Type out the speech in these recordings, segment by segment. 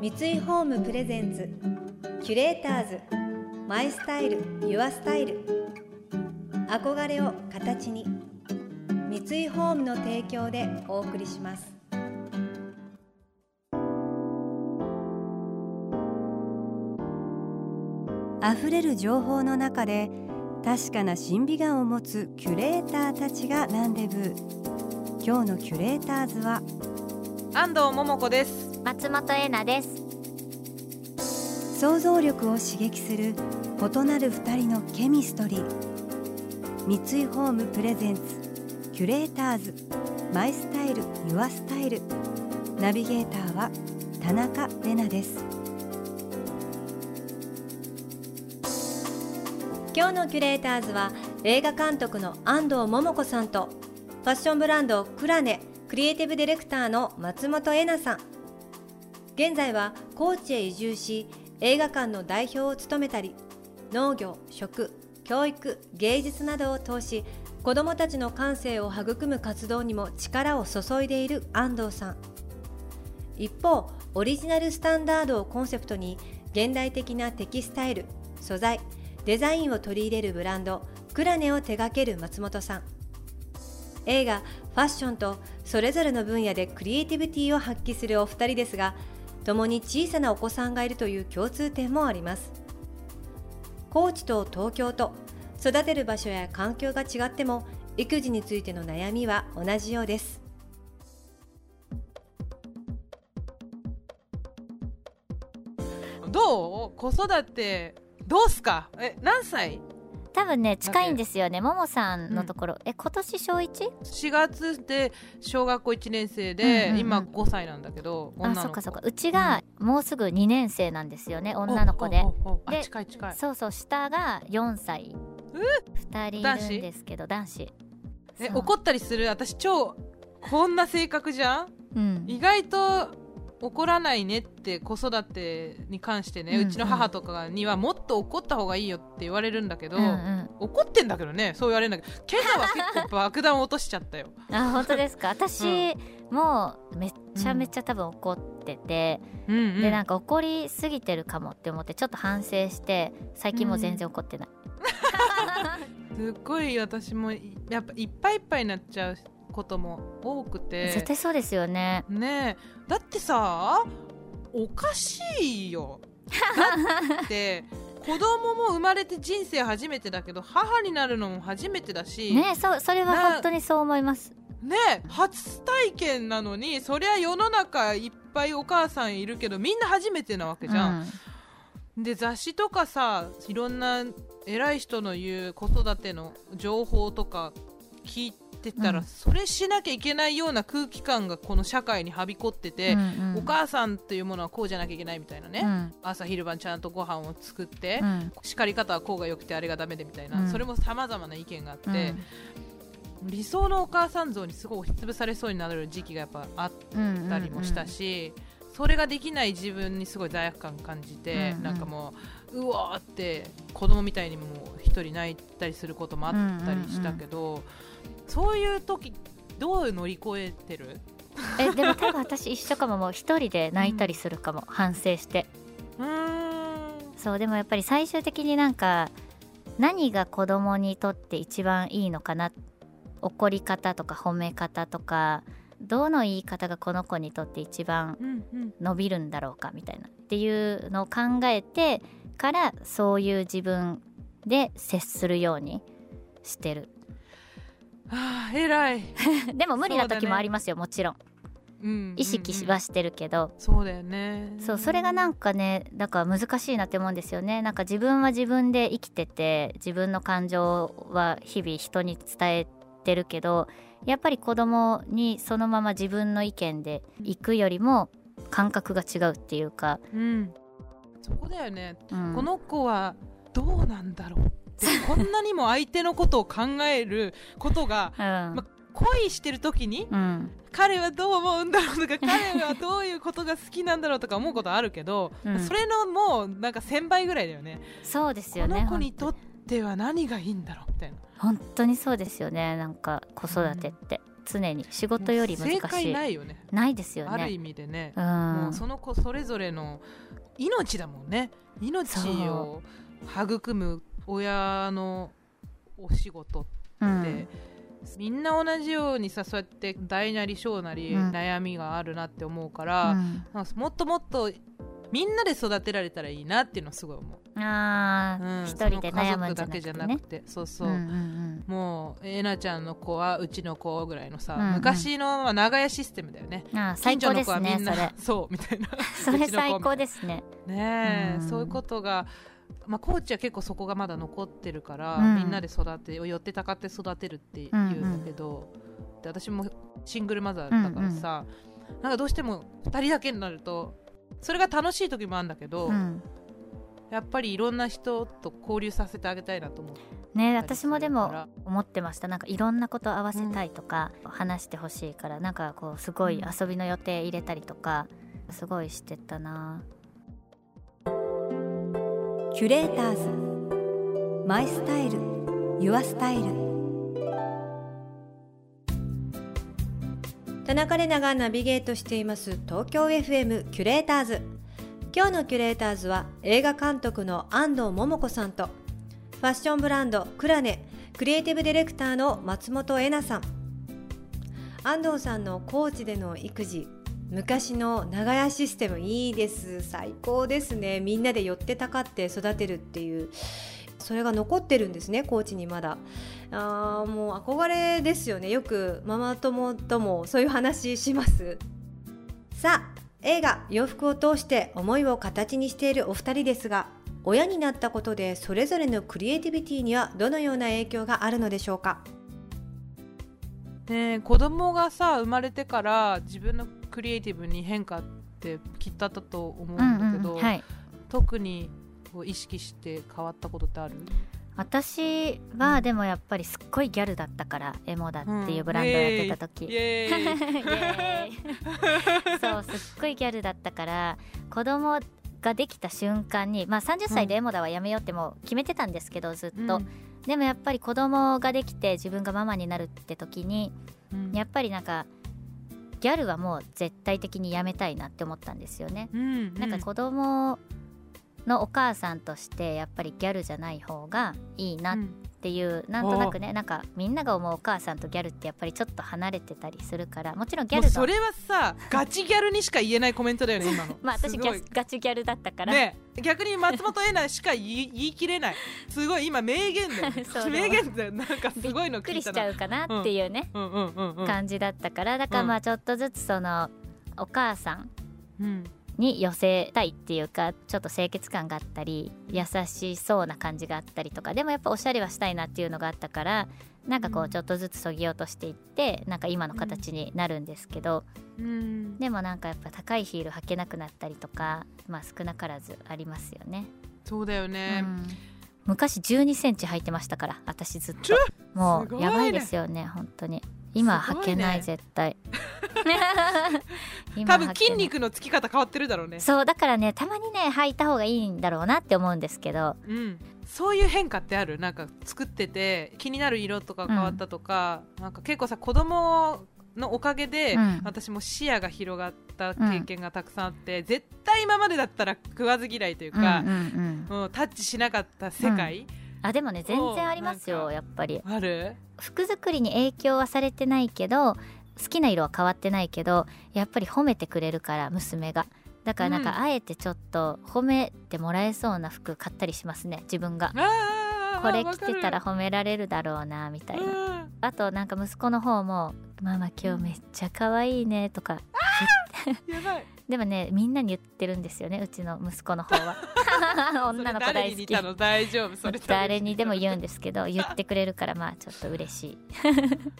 三井ホームプレゼンツキュレーターズマイスタイルユアスタイル。憧れを形に三井ホームの提供でお送りします。溢れる情報の中で確かな審美眼を持つキュレーターたちがランデブー今日のキュレーターズは安藤桃子です。松本恵奈です。想像力を刺激する異なる二人のケミストリー。三井ホームプレゼンツキュレーターズマイスタイルユアスタイル。ナビゲーターは田中れなです。今日のキュレーターズは映画監督の安藤桃子さんとファッションブランドクラネクリエイティブディレクターの松本恵奈さん現在は高知へ移住し映画館の代表を務めたり農業食教育芸術などを通し子どもたちの感性を育む活動にも力を注いでいる安藤さん。一方オリジナルスタンダードをコンセプトに現代的なテキスタイル素材デザインを取り入れるブランドクラネを手掛ける松本さん。映画ファッションとそれぞれの分野でクリエイティビティを発揮するお二人ですが共に小さなお子さんがいるという共通点もあります。高知と東京と育てる場所や環境が違っても育児についての悩みは同じようです。どう？子育てどうすか？え何歳？多分ね近いんですよねももさんのところ、え今年小 1? 4月で小学校1年生で、うんうんうん。今5歳なんだけどあそっかそっか。うちがもうすぐ2年生なんですよね女の子で。で近い近い。そうそう下が4歳。2人いるんですけど男子。え怒ったりする？私超こんな性格じゃん？うん。意外と怒らないねって子育てに関してね、ううんうんちの母とかにはもっと怒った方がいいよって言われるんだけど、うんうん。怒ってんだけどねそう言われるんだけど今朝は結構爆弾を落としちゃったよ。あ本当ですか？私、もうめっちゃめちゃ多分怒ってて、うんうん。でなんか怒りすぎてるかもって思ってちょっと反省して最近もう全然怒ってない、すっごい私もいやっぱいっぱいいっぱいになっちゃうことも多くて。絶対そうですよね。ねえ。だってさおかしいよ。だって子供も生まれて人生初めてだけど母になるのも初めてだし。ねそうそれは本当にそう思います。ねえ初体験なのにそりゃ世の中いっぱいお母さんいるけどみんな初めてなわけじゃん、で雑誌とかさいろんな偉い人の言う子育ての情報とか聞いてたら、うん。それしなきゃいけないような空気感がこの社会にはびこってて、うんうん。お母さんというものはこうじゃなきゃいけないみたいなね、うん。朝昼晩ちゃんとご飯を作って、うん。叱り方はこうがよくてあれがダメでみたいな、うん。それもさまざまな意見があって、うん。理想のお母さん像にすごい押しつぶされそうになる時期がやっぱあっうんたりもしたし、それができない自分にすごい罪悪感感じて、うんうん。なんかもううわーって子供みたいにもう一人泣いたりすることもあったりしたけど、そういう時どう乗り越えてる？えでも多分私一緒かももう一人で泣いたりするかも、反省して。うーん。そうでもやっぱり最終的になんか何が子供にとって一番いいのかな？怒り方とか褒め方とかどの言い方がこの子にとって一番うんうん。伸びるんだろうかみたいなっていうのを考えてからそういう自分で接するようにしてるあー偉い、でも無理な時もありますよもちろんうん。意識はしてるけど、そうだよね。そうそれがなんかねだから難しいなって思うんですよね。なんか自分は自分で生きてて自分の感情は日々人に伝えてるけどやっぱり子供にそのまま自分の意見で行くよりも感覚が違うっていうか、うん。そこだよね、うん。この子はどうなんだろうってこんなにも相手のことを考えることが うん。ま恋してる時にうん。彼はどう思うんだろうとか 彼はどういうことが好きなんだろうとか思うことあるけど、うん。それのもうなんか1000倍ぐらいだよね。そうですよねこの子にとっては何がいいんだろうみたいな。本当にそうですよねなんか子育てって、常に。仕事より難しい。正解ないよね。ないですよね。ある意味でね、うん。もうその子それぞれの命だもんね。命を育む親のお仕事うん。って、みんな同じようにさそうやって大なり小なりうん。悩みがあるなって思うかうら、ん。なんかもっともっとみんなで育てられたらいいなっていうのはすごい思う。あうん。ー一人で悩むだけじゃなねくて。そうそう、うんうんもうえなちゃんの子はうちの子ぐらいのさ、うんうん。昔のまあ長屋システムだよね。うん、あー最高ですね近所の子はみんなそれ。そうみたいな。それ最高ですね。ねえ、うん。そういうことが、まあ、高知は結構そこがまだ残ってるから、うん。みんなで育て寄ってたかって育てるって言うんだけど、で私もシングルマザーだからさ、なんかどうしても2人だけになるとそれが楽しい時もあるんだけど、うん。やっぱりいろんな人と交流させてあげたいなと思ってね私もでも思ってました。なんかいろんなこと合わせたいとか、話してほしいからなんかこうすごい遊びの予定入れたりとかすごいしてたなキュレーターズ。マイスタイル。ユアスタイル。田中れながナビゲートしています。東京 FM キュレーターズ。今日のキュレーターズは映画監督の安藤桃子さんとファッションブランドクラネクリエイティブディレクターの松本恵奈さん。安藤さんの高知での育児昔の長屋システムいいです。最高ですね。みんなで寄ってたかって育てるっていう。それが残ってるんですね高知にまだ。あーもう憧れですよね。よくママ友ともそういう話します。さあ映画洋服を通して思いを形にしているお二人ですが親になったことでそれぞれのクリエイティビティにはどのような影響があるのでしょうか？ねえ子供がさ生まれてから自分のクリエイティブに変化ってきっとあったと思うんだけど、はい。特にこう意識して変わったことってある？私はでもやっぱりすっごいギャルだったからエモだっていうブランドをやってた時、イエーイ。イエーイ。そうすっごいギャルだったから子供ができた瞬間にまあ30歳でエモだはやめようってもう決めてたんですけどずっと、でもやっぱり子供ができて自分がママになるって時にうんやっぱりなんかギャルはもう絶対的にやめたいなって思ったんですよね。うんなんか子供のお母さんとしてやっぱりギャルじゃない方がいいなっうんていう、なんとなくねなんかみんなが思うお母さんとギャルってやっぱりちょっと離れてたりするからもちろんギャルそれはさガチギャルにしか言えないコメントだよね今の。まあ私ガチギャルだったから、ね逆に松本恵奈しか言い言い切れない。すごい今名言だよ 名言だよなんかすごいのびっくりしちゃうかなっていうね、感じだったから。だからまあちょっとずつそのお母さんうんに寄せたいっていうかちょっと清潔感があったり優しそうな感じがあったりとかでもやっぱおしゃれはしたいなっていうのがあったからなんかこううん。ちょっとずつそぎ落としていってなんか今の形になるんですけど、うん。でもなんかやっぱ高いヒール履けなくなったりとかまあ少なからずありますよね。そうだよね。うん。昔1 2センチ履いてましたから私ずっと。もうやばいですよね本当に 今履けない絶対。今多分筋肉のつき方変わってるだろうね。そうだからねたまにね履いた方がいいんだろうなって思うんですけど。うん。そういう変化ってある？なんか作ってて気になる色とか変わったとか、なんか結構さ子供のおかげで、うん。私も視野が広がった経験がたくさんあって、絶対今までだったら食わず嫌いというかうん、うんうんうん。タッチしなかった世界、あでもね全然ありますよやっぱり。ある？服作りに影響はされてないけど好きな色は変わってないけどやっぱり褒めてくれるから娘が。だからなん。うんかあえてちょっと褒めてもらえそうな服買ったりしますね自分が。これ着てたらわ褒められるだろうなみたいな。あとなんか息子の方も「ママ今日めっちゃ可愛いね」とか。やばいでもねみんなに言ってるんですよねうちの息子の方は。女の子大好き。大丈夫それ誰にでも言うんでですけど言ってくれるからまあちょっと嬉しへー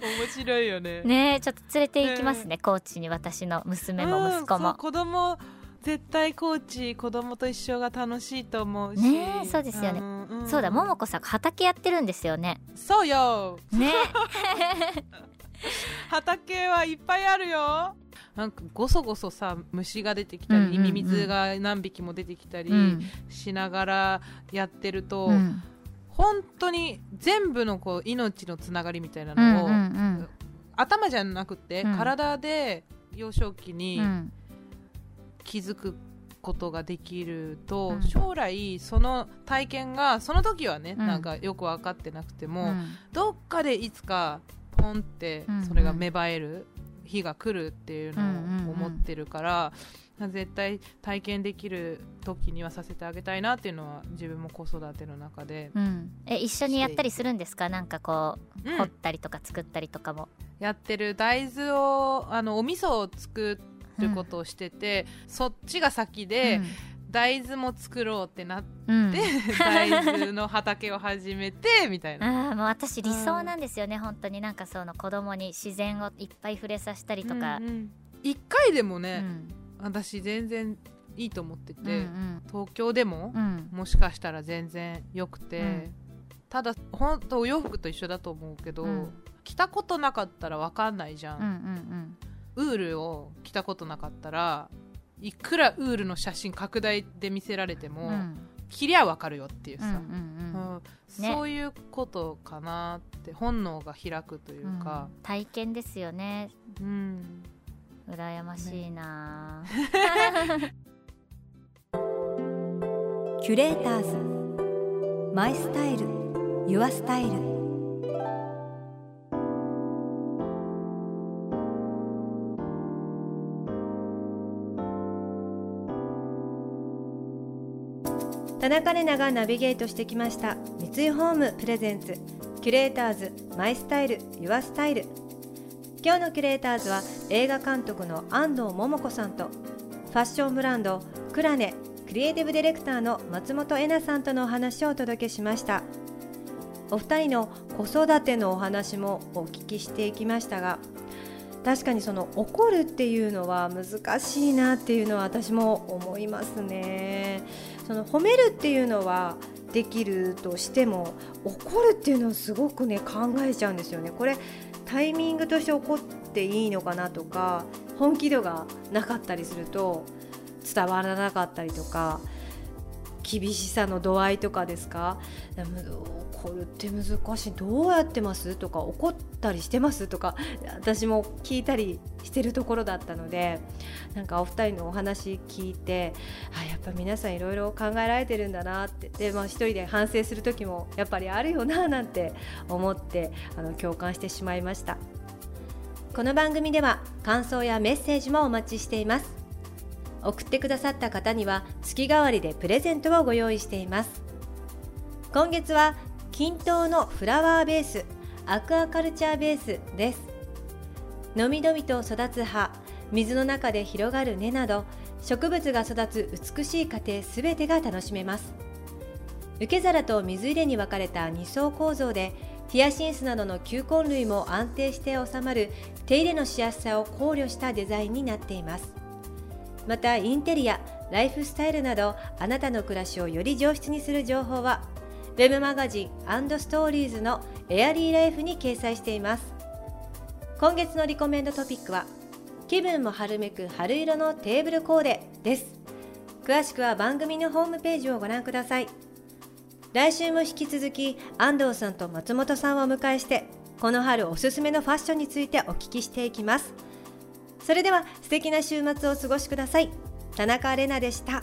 面白いよね。いねえちょっと連れて行きますね高知に私の娘も息子うんそうも子供絶対コーチ子供と一緒が楽しいと思うし。ねえそうですよね。んん。そうだ桃子さん畑やってるんですよね。そうよ。ね 畑はいっぱいあるよなんかごそごそさ虫が出てきたり、うんうんうん。ミミズが何匹も出てきたりうん。しながらやってると、うん。本当に全部のこう命のつながりみたいなうんのを、うん。頭じゃなくて、うん。体で幼少期にうん。気づくことができると、うん。将来その体験がその時はね、うん。なんかよく分かってなくても、うん。どっかでいつかポンってうん。それが芽生える日が来るっていうのうんうんうん。を思ってるから、絶対体験できる時にはさせてあげたいなっていうのは自分も子育ての中で、うん。え一緒にやったりするんですか？なんかこう、うん。掘ったりとか作ったりとかも。やってる大豆をあのお味噌を作ることをしてて、そっちが先で、大豆も作ろうってなって、うん、う ん大豆の畑を始めて みたいな。あーもう私理想なんですよね本当に。なんかその子供に自然をいっぱい触れさせたりとか。うんうん。一回でもうね、ん。私全然いいと思ってて、うんうん。東京でもう、ん。もしかしたら全然よくて、うん。ただ本当お洋服と一緒だと思うけど、うん。着たことなかったら分かんないじゃうんうんん、ウールを着たことなかったらいくらウールの写真拡大で見せられても、うん。うん着りゃ分かるよっていうさ、うんうんうん。うん。ね。そういうことかなって本能が開くというか、うん。体験ですよね。うん。羨ましいな、キュレーターズ。マイスタイル。ユアスタイル田中玲奈がナビゲートしてきました。三井ホームプレゼンツ。キュレーターズマイスタイルユアスタイル。今日のキュレーターズは映画監督の安藤桃子さんとファッションブランドクラネクリエイティブディレクターの松本恵奈さんとのお話をお届けしました。お二人の子育てのお話もお聞きしていきましたが確かにその怒るっていうのは難しいなっていうのは私も思いますね。その褒めるっていうのはできるとしても怒るっていうのはすごくね考えちゃうんですよね。これタイミングとして怒っていいのかなとか本気度がなかったりすると伝わらなかったりとか厳しさの度合いとかですか？でも怒るって難しい。どうやってます？とか怒ったりしてます？とか私も聞いたりしてるところだったのでなんかお二人のお話聞いてあやっぱ皆さんいろいろ考えられてるんだなって。で、まあ、一人で反省する時もやっぱりあるよななんて思ってあの共感してしまいました。この番組では感想やメッセージもお待ちしています。送ってくださった方には月替わりでプレゼントをご用意しています。今月は均等のフラワーベースアクアカルチャーベースです。のみのみと育つ葉水の中で広がる根など植物が育つ美しい過程すべてが楽しめます。受け皿と水入れに分かれた2層構造でヒヤシンスなどの球根類も安定して収まる手入れのしやすさを考慮したデザインになっています。またインテリアライフスタイルなどあなたの暮らしをより上質にする情報はウェブマガジンストーリーズのエアリーライフに掲載しています。今月のリコメンドトピックは気分も春めく春色のテーブルコーデです。詳しくは番組のホームページをご覧ください。来週も引き続き安藤さんと松本さんをお迎えしてこの春おすすめのファッションについてお聞きしていきます。それでは素敵な週末をお過ごしください。田中玲奈でした。